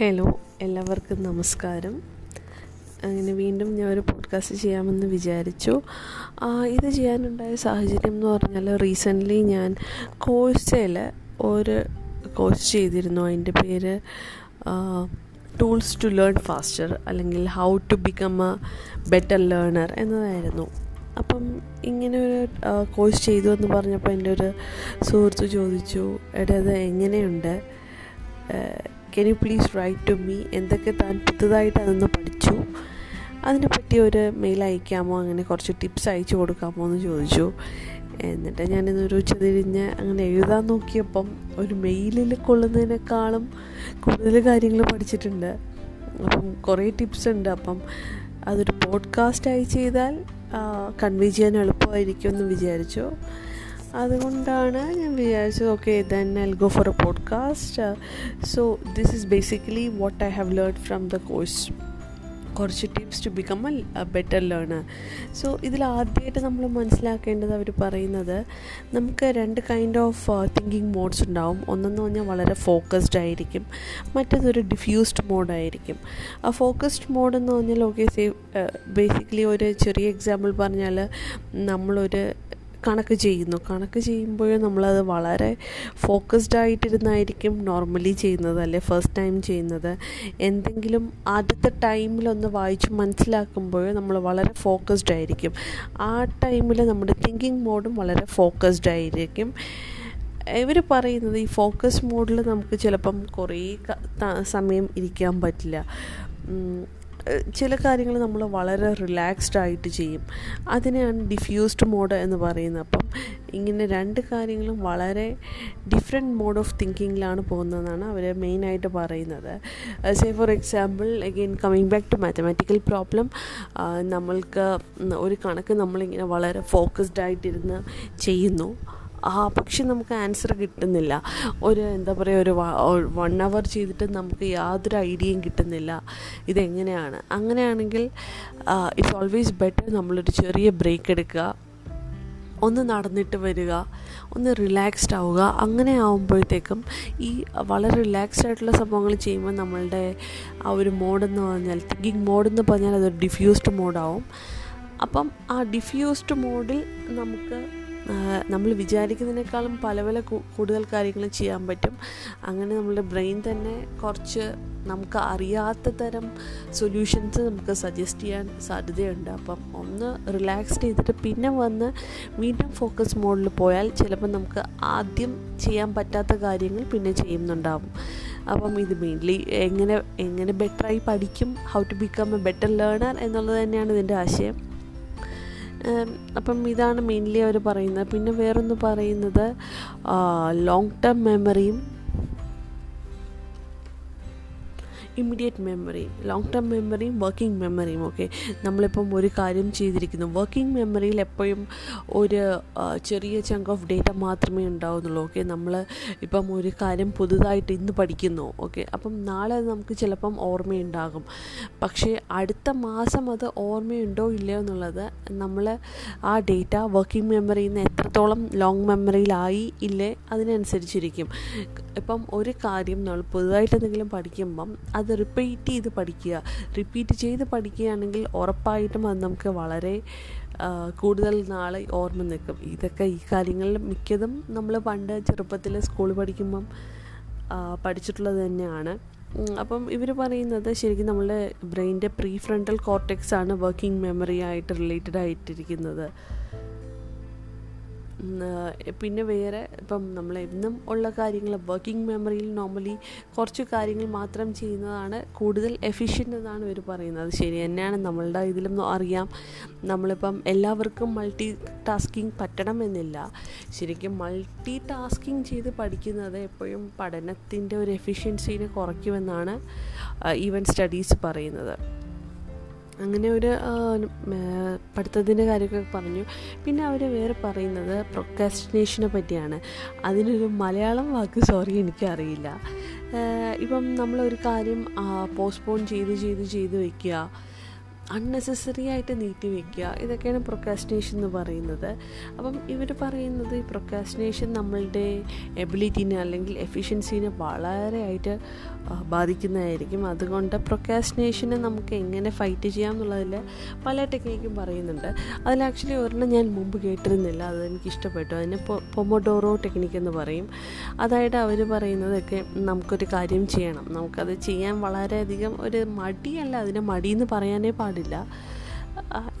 Hello എല്ലാവർക്കും നമസ്കാരം. അങ്ങനെ വീണ്ടും ഞാൻ ഒരു പോഡ്കാസ്റ്റ് ചെയ്യാമെന്ന് വിചാരിച്ചു. ഇത് ചെയ്യാനുണ്ടായ സാഹചര്യം എന്ന് പറഞ്ഞാൽ റീസെന്റ്ലി ഞാൻ കോഴ്സയിൽ ഒരു കോഴ്സ് ചെയ്തിരുന്നു. അതിന്റെ പേര് ടൂൾസ് ടു ലേൺ ഫാസ്റ്റർ അല്ലെങ്കിൽ how to become a better learner എന്നതായിരുന്നു. അപ്പം ഇങ്ങനെ ഒരു കോഴ്സ് ചെയ്തു എന്ന് പറഞ്ഞപ്പോൾ എന്റെ ഒരു സുഹൃത്ത് ചോദിച്ചു എടേ അത് എങ്ങനെയുണ്ട്? Can you please write to me എന്തൊക്കെ താൻ പുതുതായിട്ട് അതൊന്ന് പഠിച്ചു? അതിനെപ്പറ്റി ഒരു മെയിൽ അയക്കാമോ? അങ്ങനെ കുറച്ച് ടിപ്സ് അയച്ചു കൊടുക്കാമോ എന്ന് ചോദിച്ചു. എന്നിട്ട് ഞാനിതൊരു ഉച്ചതിരിഞ്ഞ് അങ്ങനെ എഴുതാൻ നോക്കിയപ്പം ഒരു മെയിലിൽ കൊള്ളുന്നതിനേക്കാളും കൂടുതൽ കാര്യങ്ങൾ പഠിച്ചിട്ടുണ്ട്. അപ്പം കുറേ ടിപ്സ് ഉണ്ട്. അപ്പം അതൊരു പോഡ്കാസ്റ്റായി ചെയ്താൽ കൺവേ ചെയ്യാൻ എളുപ്പമായിരിക്കും എന്ന് വിചാരിച്ചു. അതുകൊണ്ടാണ് ഞാൻ വിചാരിച്ചത് okay then I go for a podcast so this is basically what I have learn from the course കുറച്ച് tips to become a better learner so ഇതിൽ ആദ്യമായിട്ട് നമ്മൾ മനസ്സിലാക്കേണ്ടത് അവർ പറയുന്നത് നമുക്ക് രണ്ട് കൈൻഡ് ഓഫ് തിങ്കിങ് മോഡ്സ് ഉണ്ടാവും. ഒന്നെന്ന് പറഞ്ഞാൽ വളരെ ഫോക്കസ്ഡ് ആയിരിക്കും. മറ്റേതൊരു ഡിഫ്യൂസ്ഡ് മോഡായിരിക്കും ആ ഫോക്കസ്ഡ് മോഡ് എന്ന് പറഞ്ഞാൽ ഓക്കെ സേ ബേസിക്കലി ഒരു ചെറിയ എക്സാമ്പിൾ പറഞ്ഞാൽ നമ്മളൊരു കണക്ക് ചെയ്യുന്നു. കണക്ക് ചെയ്യുമ്പോൾ നമ്മളത് വളരെ ഫോക്കസ്ഡ് ആയിട്ടിരുന്നായിരിക്കും നോർമലി ചെയ്യുന്നത് അല്ലെ ഫസ്റ്റ് ടൈം ചെയ്യുന്നത്. എന്തെങ്കിലും ആദ്യത്തെ ടൈമിലൊന്ന് വായിച്ച് മനസ്സിലാക്കുമ്പോൾ നമ്മൾ വളരെ ഫോക്കസ്ഡ് ആയിരിക്കും. ആ ടൈമിൽ നമ്മുടെ തിങ്കിങ് മോഡും വളരെ ഫോക്കസ്ഡ് ആയിരിക്കും. ഇവർ പറയുന്നത് ഈ ഫോക്കസ് മോഡിൽ നമുക്ക് ചിലപ്പം കുറേ സമയം ഇരിക്കാൻ പറ്റില്ല. ചില കാര്യങ്ങൾ നമ്മൾ വളരെ റിലാക്സ്ഡ് ആയിട്ട് ചെയ്യും. അതിനെയാണ് ഡിഫ്യൂസ്ഡ് മോഡ് എന്ന് പറയുന്നത്. അപ്പം ഇങ്ങനെ രണ്ട് കാര്യങ്ങളും വളരെ ഡിഫറെന്റ് മോഡ് ഓഫ് തിങ്കിങ്ങിലാണ് പോകുന്നതെന്നാണ് അവർ മെയിനായിട്ട് പറയുന്നത്. Say for example again coming back to mathematical problem നമ്മൾക്ക് ഒരു കണക്ക് നമ്മളിങ്ങനെ വളരെ ഫോക്കസ്ഡ് ആയിട്ടിരുന്ന് ചെയ്യുന്നു. ആ പക്ഷെ നമുക്ക് ആൻസർ കിട്ടുന്നില്ല. ഒരു എന്താ പറയുക ഒരു വൺ അവർ ചെയ്തിട്ട് നമുക്ക് യാതൊരു ഐഡിയയും കിട്ടുന്നില്ല. ഇതെങ്ങനെയാണ്? അങ്ങനെയാണെങ്കിൽ ഇറ്റ്സ് ഓൾവേസ് ബെറ്റർ നമ്മളൊരു ചെറിയ ബ്രേക്ക് എടുക്കുക. ഒന്ന് നടന്നിട്ട് വരിക. ഒന്ന് റിലാക്സ്ഡ് ആവുക. അങ്ങനെ ആവുമ്പോഴത്തേക്കും ഈ വളരെ റിലാക്സ്ഡ് ആയിട്ടുള്ള സംഭവങ്ങൾ ചെയ്യുമ്പോൾ നമ്മളുടെ ആ ഒരു മോഡെന്ന് പറഞ്ഞാൽ തിങ്കിങ് മോഡെന്ന് പറഞ്ഞാൽ അതൊരു ഡിഫ്യൂസ്ഡ് മോഡാവും അപ്പം ആ ഡിഫ്യൂസ്ഡ് മോഡിൽ നമുക്ക് നമ്മൾ വിചാരിക്കുന്നതിനേക്കാളും പല പല കൂടുതൽ കാര്യങ്ങൾ ചെയ്യാൻ പറ്റും. അങ്ങനെ നമ്മുടെ ബ്രെയിൻ തന്നെ കുറച്ച് നമുക്ക് അറിയാത്ത തരം സൊല്യൂഷൻസ് നമുക്ക് സജസ്റ്റ് ചെയ്യാൻ സാധ്യതയുണ്ട്. അപ്പം ഒന്ന് റിലാക്സ് ചെയ്തിട്ട് പിന്നെ വന്ന് വീണ്ടും ഫോക്കസ് മോഡിൽ പോയാൽ ചിലപ്പോൾ നമുക്ക് ആദ്യം ചെയ്യാൻ പറ്റാത്ത കാര്യങ്ങൾ പിന്നെ ചെയ്യുന്നുണ്ടാവും. അപ്പം ഇത് മെയിൻലി എങ്ങനെ എങ്ങനെ ബെറ്ററായി പഠിക്കും how to become a better learner എന്നുള്ളത് തന്നെയാണ് ഇതിന്റെ ആശയം. അപ്പം ഇതാണ് മെയിൻലി അവർ പറയുന്നത്. പിന്നെ വേറൊന്ന് പറയുന്നത് ലോങ് ടേം മെമ്മറിയും ഇമ്മീഡിയറ്റ് മെമ്മറി ലോങ് ടേം മെമ്മറിയും വർക്കിംഗ് മെമ്മറിയും ഓക്കെ നമ്മളിപ്പം ഒരു കാര്യം ചെയ്തിരിക്കുന്നു. വർക്കിംഗ് മെമ്മറിയിൽ എപ്പോഴും ഒരു ചെറിയ ചങ്ക് ഓഫ് ഡേറ്റ മാത്രമേ ഉണ്ടാവുന്നുള്ളൂ ഓക്കെ നമ്മൾ ഇപ്പം ഒരു കാര്യം പുതുതായിട്ട് ഇന്ന് പഠിക്കുന്നു ഓക്കെ അപ്പം നാളെ നമുക്ക് ചിലപ്പം ഓർമ്മയുണ്ടാകും. പക്ഷേ അടുത്ത മാസം അത് ഓർമ്മയുണ്ടോ ഇല്ലയോ എന്നുള്ളത് നമ്മൾ ആ ഡേറ്റ വർക്കിംഗ് മെമ്മറിയിൽ നിന്ന് എത്രത്തോളം ലോങ് മെമ്മറിയിലായി ഇല്ലേ? അതിനനുസരിച്ചിരിക്കും. ഇപ്പം ഒരു കാര്യം നമ്മൾ പുതുതായിട്ട് എന്തെങ്കിലും പഠിക്കുമ്പം അത് റിപ്പീറ്റ് ചെയ്ത് പഠിക്കുക. റിപ്പീറ്റ് ചെയ്ത് പഠിക്കുകയാണെങ്കിൽ ഉറപ്പായിട്ടും അത് നമുക്ക് വളരെ കൂടുതൽ നാളെ ഓർമ്മ നിൽക്കും. ഇതൊക്കെ ഈ കാര്യങ്ങളിൽ മിക്കതും നമ്മൾ പണ്ട് ചെറുപ്പത്തിൽ സ്കൂളിൽ പഠിക്കുമ്പം പഠിച്ചിട്ടുള്ളത് തന്നെയാണ്. അപ്പം ഇവർ പറയുന്നത് ശരിക്കും നമ്മുടെ ബ്രെയിന്റെ പ്രീ ഫ്രണ്ടൽ കോർട്ടെക്സ് ആണ് വർക്കിംഗ് മെമ്മറി ആയിട്ട് റിലേറ്റഡ് ആയിട്ടിരിക്കുന്നത്. പിന്നെ വേറെ ഇപ്പം നമ്മൾ എന്നും ഉള്ള കാര്യങ്ങൾ വർക്കിംഗ് മെമ്മറിയിൽ നോർമലി കുറച്ച് കാര്യങ്ങൾ മാത്രം ചെയ്യുന്നതാണ് കൂടുതൽ എഫിഷ്യന്റ് എന്നാണ് ഇവർ പറയുന്നത്. ശരി തന്നെയാണ്. നമ്മളുടെ ഇതിലും അറിയാം. നമ്മളിപ്പം എല്ലാവർക്കും മൾട്ടി ടാസ്കിങ് പറ്റണമെന്നില്ല. ശരിക്കും മൾട്ടി ടാസ്കിങ് ചെയ്ത് പഠിക്കുന്നത് എപ്പോഴും പഠനത്തിന്റെ ഒരു എഫിഷ്യൻസീനെ കുറയ്ക്കുമെന്നാണ് ഈവൻ സ്റ്റഡീസ് പറയുന്നത്. അങ്ങനെ ഒരു പഠിത്തത്തിന്റെ കാര്യമൊക്കെ പറഞ്ഞു. പിന്നെ അവർ വേറെ പറയുന്നത് പ്രൊക്കാസ്റ്റിനേഷനെ പറ്റിയാണ്. അതിനൊരു മലയാളം വാക്ക് സോറി എനിക്കറിയില്ല. ഇപ്പം നമ്മളൊരു കാര്യം പോസ്റ്റ്പോൺ ചെയ്ത് ചെയ്ത് ചെയ്ത് വയ്ക്കുക അൺനെസസറി ആയിട്ട് നീട്ടി വയ്ക്കുക ഇതൊക്കെയാണ് പ്രൊക്കാസ്റ്റിനേഷൻ എന്ന് പറയുന്നത്. അപ്പം ഇവർ പറയുന്നത് ഈ പ്രൊക്കാസ്റ്റിനേഷൻ നമ്മളുടെ എബിലിറ്റിനെ അല്ലെങ്കിൽ എഫിഷ്യൻസീനെ വളരെയായിട്ട് ബാധിക്കുന്നതായിരിക്കും. അതുകൊണ്ട് പ്രൊക്കാസ്റ്റിനേഷനെ നമുക്ക് എങ്ങനെ ഫൈറ്റ് ചെയ്യാം എന്നുള്ളതിൽ പല ടെക്നിക്കും പറയുന്നുണ്ട്. അതിൽ ആക്ച്വലി ഒരെണ്ണം ഞാൻ മുമ്പ് കേട്ടിരുന്നില്ല. അത് എനിക്ക് ഇഷ്ടപ്പെട്ടു അതിന് പൊമോഡോറോ ടെക്നിക്ക് എന്ന് പറയും. അതായത് അവർ പറയുന്നതൊക്കെ നമുക്കൊരു കാര്യം ചെയ്യണം. നമുക്കത് ചെയ്യാൻ വളരെയധികം ഒരു മടിയല്ല. അതിനെ മടിയെന്ന് പറയാനേ പാടില്ല.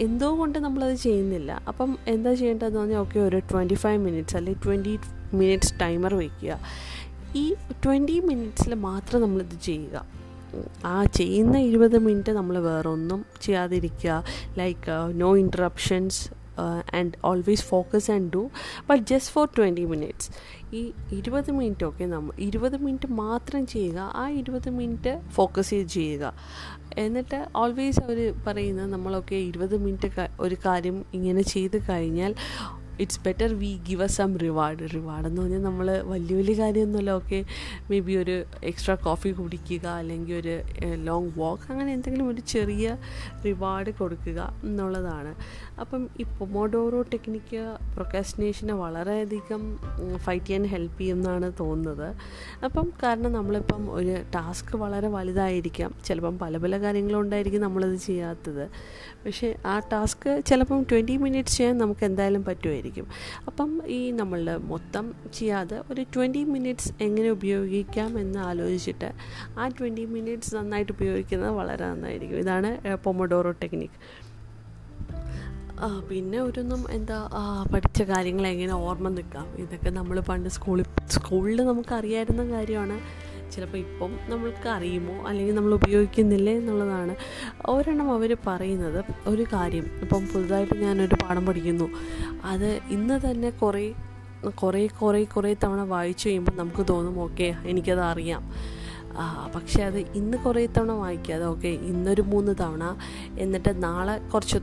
എന്തോ കൊണ്ട് നമ്മളത് ചെയ്യുന്നില്ല? അപ്പം എന്താ ചെയ്യേണ്ടതെന്ന് പറഞ്ഞാൽ ഓക്കെ ഒരു ട്വന്റി ഫൈവ് മിനിറ്റ്സ് അല്ലെങ്കിൽ ട്വന്റി മിനിറ്റ്സ് ടൈമർ വയ്ക്കുക ഈ ട്വന്റി മിനിറ്റ്സിൽ മാത്രം നമ്മളിത് ചെയ്യുക. ആ ചെയ്യുന്ന ഇരുപത് മിനിറ്റ് നമ്മൾ വേറൊന്നും ചെയ്യാതിരിക്കുക. Like no interruptions and always focus and do but just for twenty minutes ഈ ഇരുപത് മിനിറ്റ് ഒക്കെ നമ്മൾ ഇരുപത് മിനിറ്റ് മാത്രം ചെയ്യുക. ആ ഇരുപത് മിനിറ്റ് ഫോക്കസ് ചെയ്ത് ചെയ്യുക. എന്നിട്ട് ഓൾവേസ് അവർ പറയുന്നത് നമ്മളൊക്കെ ഇരുപത് മിനിറ്റ് ഒരു കാര്യം ഇങ്ങനെ ചെയ്ത് കഴിഞ്ഞാൽ it's better we give a some reward reward എന്ന് പറഞ്ഞാൽ നമ്മൾ വലിയ വലിയ കാര്യമൊന്നുമല്ല ഓക്കെ മേ ബി ഒരു എക്സ്ട്രാ കോഫി കുടിക്കുക അല്ലെങ്കിൽ ഒരു ലോങ് വാക്ക് അങ്ങനെ എന്തെങ്കിലും ഒരു ചെറിയ റിവാർഡ് കൊടുക്കുക എന്നുള്ളതാണ്. അപ്പം ഈ പൊമോഡോറോ ടെക്നിക്ക് പ്രൊക്കാസ്റ്റിനേഷനെ വളരെയധികം ഫൈറ്റ് ചെയ്യാൻ ഹെൽപ്പ് ചെയ്യുമെന്നാണ് തോന്നുന്നത്. അപ്പം കാരണം നമ്മളിപ്പം ഒരു ടാസ്ക് വളരെ വലുതായിരിക്കാം. ചിലപ്പം പല പല കാര്യങ്ങളുണ്ടായിരിക്കും നമ്മളത് ചെയ്യാത്തത്. പക്ഷേ ആ ടാസ്ക് ചിലപ്പം ട്വന്റി മിനിറ്റ്സ് ചെയ്യാൻ നമുക്ക് എന്തായാലും പറ്റുമായിരിക്കും. അപ്പം ഈ നമ്മൾ മൊത്തം ചെയ്യാതെ ഒരു ട്വന്റി മിനിറ്റ്സ് എങ്ങനെ ഉപയോഗിക്കാം എന്ന് ആലോചിച്ചിട്ട് ആ ട്വന്റി മിനിറ്റ്സ് നന്നായിട്ട് ഉപയോഗിക്കുന്നത് വളരെ നന്നായിരിക്കും. ഇതാണ് പൊമഡോറോ ടെക്നിക്ക് പിന്നെ ഒരൊന്നും എന്താ പഠിച്ച കാര്യങ്ങൾ എങ്ങനെ ഓർമ്മ നിൽക്കാം? ഇതൊക്കെ നമ്മൾ പണ്ട് സ്കൂളിൽ സ്കൂളിൽ നമുക്കറിയായിരുന്ന കാര്യമാണ്. ചിലപ്പോൾ ഇപ്പം നമ്മൾക്ക് അറിയുമോ അല്ലെങ്കിൽ നമ്മൾ ഉപയോഗിക്കുന്നില്ലേ എന്നുള്ളതാണ് ഒരെണ്ണം അവർ പറയുന്നത്. ഒരു കാര്യം ഇപ്പം പുതുതായിട്ട് ഞാനൊരു പാഠം പഠിക്കുന്നു. അത് ഇന്ന് തന്നെ കുറേ കുറേ കുറേ കുറേ തവണ വായിച്ചു കഴിയുമ്പോൾ നമുക്ക് തോന്നും ഓക്കെ എനിക്കത് അറിയാം പക്ഷേ അത് ഇന്ന് കുറേ തവണ വായിക്കാതെ ഓക്കെ ഇന്നൊരു മൂന്ന് തവണ എന്നിട്ട് നാളെ കുറച്ച്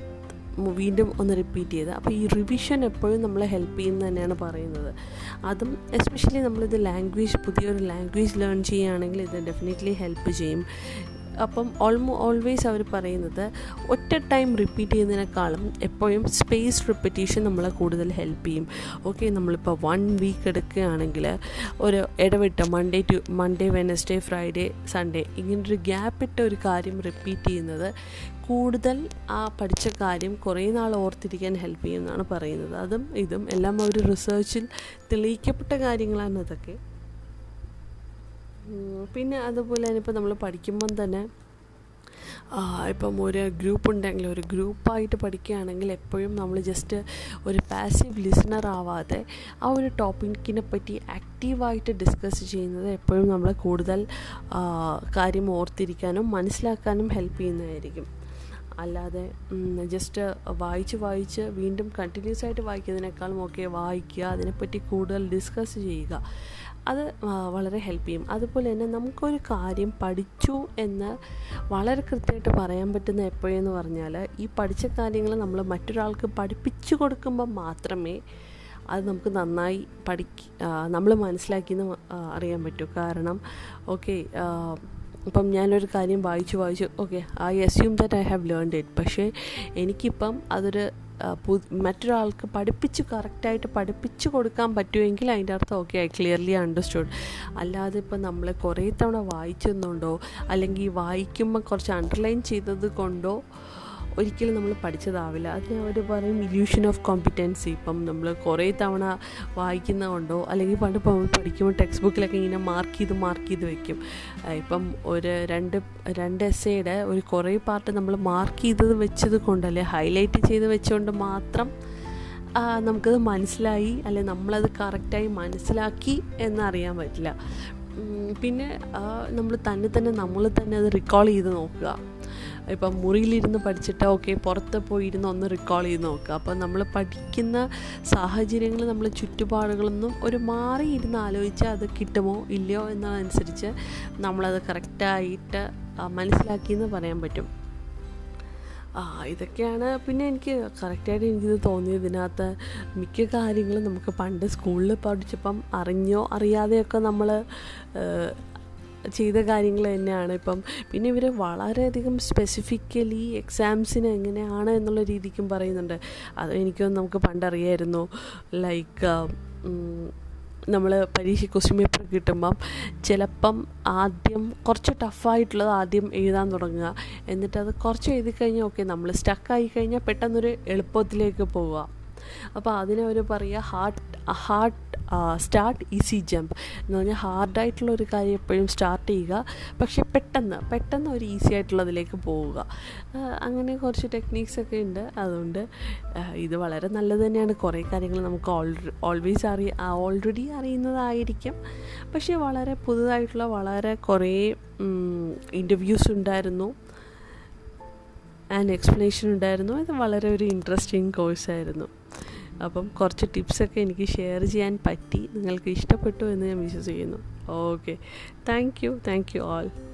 വീണ്ടും ഒന്ന് റിപ്പീറ്റ് ചെയ്ത്. അപ്പോൾ ഈ റിവിഷൻ എപ്പോഴും നമ്മളെ ഹെൽപ്പ് ചെയ്യുന്ന തന്നെയാണ് പറയുന്നത്. അതും എസ്പെഷ്യലി നമ്മളിത് ലാംഗ്വേജ് പുതിയൊരു ലാംഗ്വേജ് ലേൺ ചെയ്യുകയാണെങ്കിൽ ഇത് ഡെഫിനറ്റ്ലി ഹെൽപ്പ് ചെയ്യും. അപ്പം ഓൾമോ ഓൾവേസ് അവർ പറയുന്നത് ഒറ്റ ടൈം റിപ്പീറ്റ് ചെയ്യുന്നതിനേക്കാളും എപ്പോഴും സ്പേസ് റിപ്പറ്റീഷൻ നമ്മളെ കൂടുതൽ ഹെൽപ്പ് ചെയ്യും. ഓക്കെ നമ്മളിപ്പോൾ വൺ വീക്ക് എടുക്കുകയാണെങ്കിൽ ഒരു ഇടവിട്ട Monday to Monday Wednesday Friday Sunday ഇങ്ങനൊരു ഗ്യാപ്പ് ഇട്ട ഒരു കാര്യം റിപ്പീറ്റ് ചെയ്യുന്നത് കൂടുതൽ ആ പഠിച്ച കാര്യം കുറേ നാൾ ഓർത്തിരിക്കാൻ ഹെൽപ്പ് ചെയ്യുമെന്നാണ് പറയുന്നത്. അതും ഇതും എല്ലാം ഒരു റിസേർച്ചിൽ തെളിയിക്കപ്പെട്ട കാര്യങ്ങളാണ് അതൊക്കെ. പിന്നെ അതുപോലെ തന്നെ ഇപ്പോൾ നമ്മൾ പഠിക്കുമ്പം തന്നെ ഇപ്പം ഒരു ഗ്രൂപ്പ് ഉണ്ടെങ്കിൽ ഒരു ഗ്രൂപ്പായിട്ട് പഠിക്കുകയാണെങ്കിൽ എപ്പോഴും നമ്മൾ ജസ്റ്റ് ഒരു പാസീവ് ലിസണർ ആവാതെ ആ ഒരു ടോപ്പിക്കിനെ പറ്റി ആക്റ്റീവായിട്ട് ഡിസ്കസ് ചെയ്യുന്നത് എപ്പോഴും നമ്മളെ കൂടുതൽ കാര്യം ഓർത്തിരിക്കാനും മനസ്സിലാക്കാനും ഹെൽപ്പ് ചെയ്യുന്നതായിരിക്കും. അല്ലാതെ ജസ്റ്റ് വായിച്ച് വായിച്ച് വീണ്ടും കണ്ടിന്യൂസ് ആയിട്ട് വായിക്കുന്നതിനേക്കാളും ഒക്കെ വായിക്കുക അതിനെപ്പറ്റി കൂടുതൽ ഡിസ്കസ് ചെയ്യുക അത് വളരെ ഹെൽപ്പ് ചെയ്യും. അതുപോലെ തന്നെ നമുക്കൊരു കാര്യം പഠിച്ചു എന്ന് വളരെ കൃത്യമായിട്ട് പറയാൻ പറ്റുന്ന എപ്പോഴെന്ന് പറഞ്ഞാൽ ഈ പഠിച്ച കാര്യങ്ങൾ നമ്മൾ മറ്റൊരാൾക്ക് പഠിപ്പിച്ചു കൊടുക്കുമ്പോൾ മാത്രമേ അത് നമുക്ക് നന്നായി പഠിക്ക നമ്മൾ മനസ്സിലാക്കിയെന്ന് അറിയാൻ പറ്റൂ. കാരണം ഓക്കെ ഇപ്പം ഞാനൊരു കാര്യം വായിച്ചു വായിച്ചു okay I assume that I have learned it പക്ഷേ എനിക്കിപ്പം അതൊരു മറ്റൊരാൾക്ക് പഠിപ്പിച്ച് കറക്റ്റായിട്ട് പഠിപ്പിച്ച് കൊടുക്കാൻ പറ്റുമെങ്കിൽ അതിന്റെ അർത്ഥം ഓക്കെ ഐ ക്ലിയർലി അണ്ടർസ്റ്റുഡ് അല്ലാതെ ഇപ്പം നമ്മൾ കുറേ തവണ വായിച്ചെന്നുണ്ടോ അല്ലെങ്കിൽ വായിക്കുമ്പോൾ കുറച്ച് അണ്ടർലൈൻ ചെയ്തത് കൊണ്ടോ ഒരിക്കലും നമ്മൾ പഠിച്ചതാവില്ല. അതിന് അവർ പറയും ഇല്യൂഷൻ ഓഫ് കോമ്പിറ്റൻസി ഇപ്പം നമ്മൾ കുറേ തവണ വായിക്കുന്നതുകൊണ്ടോ അല്ലെങ്കിൽ പണ്ട് പഠിക്കുമ്പോൾ ടെക്സ്റ്റ് ബുക്കിലൊക്കെ ഇങ്ങനെ മാർക്ക് ചെയ്ത് മാർക്ക് ചെയ്ത് വെക്കും. ഇപ്പം ഒരു രണ്ട് രണ്ട് എസ്സേയുടെ ഒരു കുറേ പാർട്ട് നമ്മൾ മാർക്ക് ചെയ്തത് വെച്ചത് കൊണ്ടല്ലേ ഹൈലൈറ്റ് ചെയ്ത് വെച്ചുകൊണ്ട് മാത്രം നമുക്കത് മനസ്സിലായി അല്ലെ നമ്മളത് കറക്റ്റായി മനസ്സിലാക്കി എന്നറിയാൻ പറ്റില്ല. പിന്നെ നമ്മൾ തന്നെ തന്നെ നമ്മൾ തന്നെ അത് റിക്കോൾ ചെയ്ത് നോക്കുക. ഇപ്പം മുറിയിലിരുന്ന് പഠിച്ചിട്ട് ഓക്കെ പുറത്ത് പോയിരുന്ന് ഒന്ന് റിക്കോൾ ചെയ്ത് നോക്കുക അപ്പം നമ്മൾ പഠിക്കുന്ന സാഹചര്യങ്ങൾ നമ്മൾ ചുറ്റുപാടുകളൊന്നും ഒരു മാറിയിരുന്ന് ആലോചിച്ചാൽ അത് കിട്ടുമോ ഇല്ലയോ എന്നതനുസരിച്ച് നമ്മളത് കറക്റ്റായിട്ട് മനസ്സിലാക്കിയെന്ന് പറയാൻ പറ്റും. ആ ഇതൊക്കെയാണ് പിന്നെ എനിക്ക് കറക്റ്റായിട്ട് എനിക്കിത് തോന്നിയത്. ഇതിനകത്ത് മിക്ക കാര്യങ്ങളും നമുക്ക് പണ്ട് സ്കൂളിൽ പഠിച്ചപ്പം അറിഞ്ഞോ അറിയാതെയൊക്കെ നമ്മൾ ചെയ്ത കാര്യങ്ങൾ തന്നെയാണ്. ഇപ്പം പിന്നെ ഇവർ വളരെയധികം സ്പെസിഫിക്കലി എക്സാംസിന് എങ്ങനെയാണ് എന്നുള്ള രീതിക്കും പറയുന്നുണ്ട്. അത് എനിക്കൊന്നും നമുക്ക് പണ്ടറിയായിരുന്നു. ലൈക്ക് നമ്മൾ പരീക്ഷ ക്വസ്റ്റ്യൻ പേപ്പർ കിട്ടുമ്പം ചിലപ്പം ആദ്യം കുറച്ച് ടഫായിട്ടുള്ളത് ആദ്യം എഴുതാൻ തുടങ്ങുക. എന്നിട്ട് അത് കുറച്ച് എഴുതി കഴിഞ്ഞാൽ ഓക്കെ നമ്മൾ സ്റ്റക്കായി കഴിഞ്ഞാൽ പെട്ടെന്നൊരു എളുപ്പത്തിലേക്ക് പോവുക. അപ്പോൾ അതിനെ അവർ പറയുക heart heart start easy jump എന്ന് പറഞ്ഞാൽ ഹാർഡായിട്ടുള്ള ഒരു കാര്യം എപ്പോഴും സ്റ്റാർട്ട് ചെയ്യുക. പക്ഷേ പെട്ടെന്ന് പെട്ടെന്ന് ഒരു ഈസി ആയിട്ടുള്ളതിലേക്ക് പോവുക. അങ്ങനെ കുറച്ച് ടെക്നീക്സൊക്കെ ഉണ്ട്. അതുകൊണ്ട് ഇത് വളരെ നല്ലത് തന്നെയാണ്. കുറേ കാര്യങ്ങൾ നമുക്ക് ഓൾവേസ് അറിയ ഓൾറെഡി അറിയുന്നതായിരിക്കും. പക്ഷേ വളരെ പുതുതായിട്ടുള്ള വളരെ കുറേ ഇന്റർവ്യൂസ് ഉണ്ടായിരുന്നു. ആൻഡ് എക്സ്പ്ലനേഷൻ ഉണ്ടായിരുന്നു. ഇത് വളരെ ഒരു ഇൻട്രസ്റ്റിംഗ് കോഴ്സായിരുന്നു അപ്പം കുറച്ച് ടിപ്സൊക്കെ എനിക്ക് ഷെയർ ചെയ്യാൻ പറ്റി. നിങ്ങൾക്ക് ഇഷ്ടപ്പെട്ടു എന്ന് ഞാൻ വിശ്വസിക്കുന്നു. Okay. Thank you. Thank you all.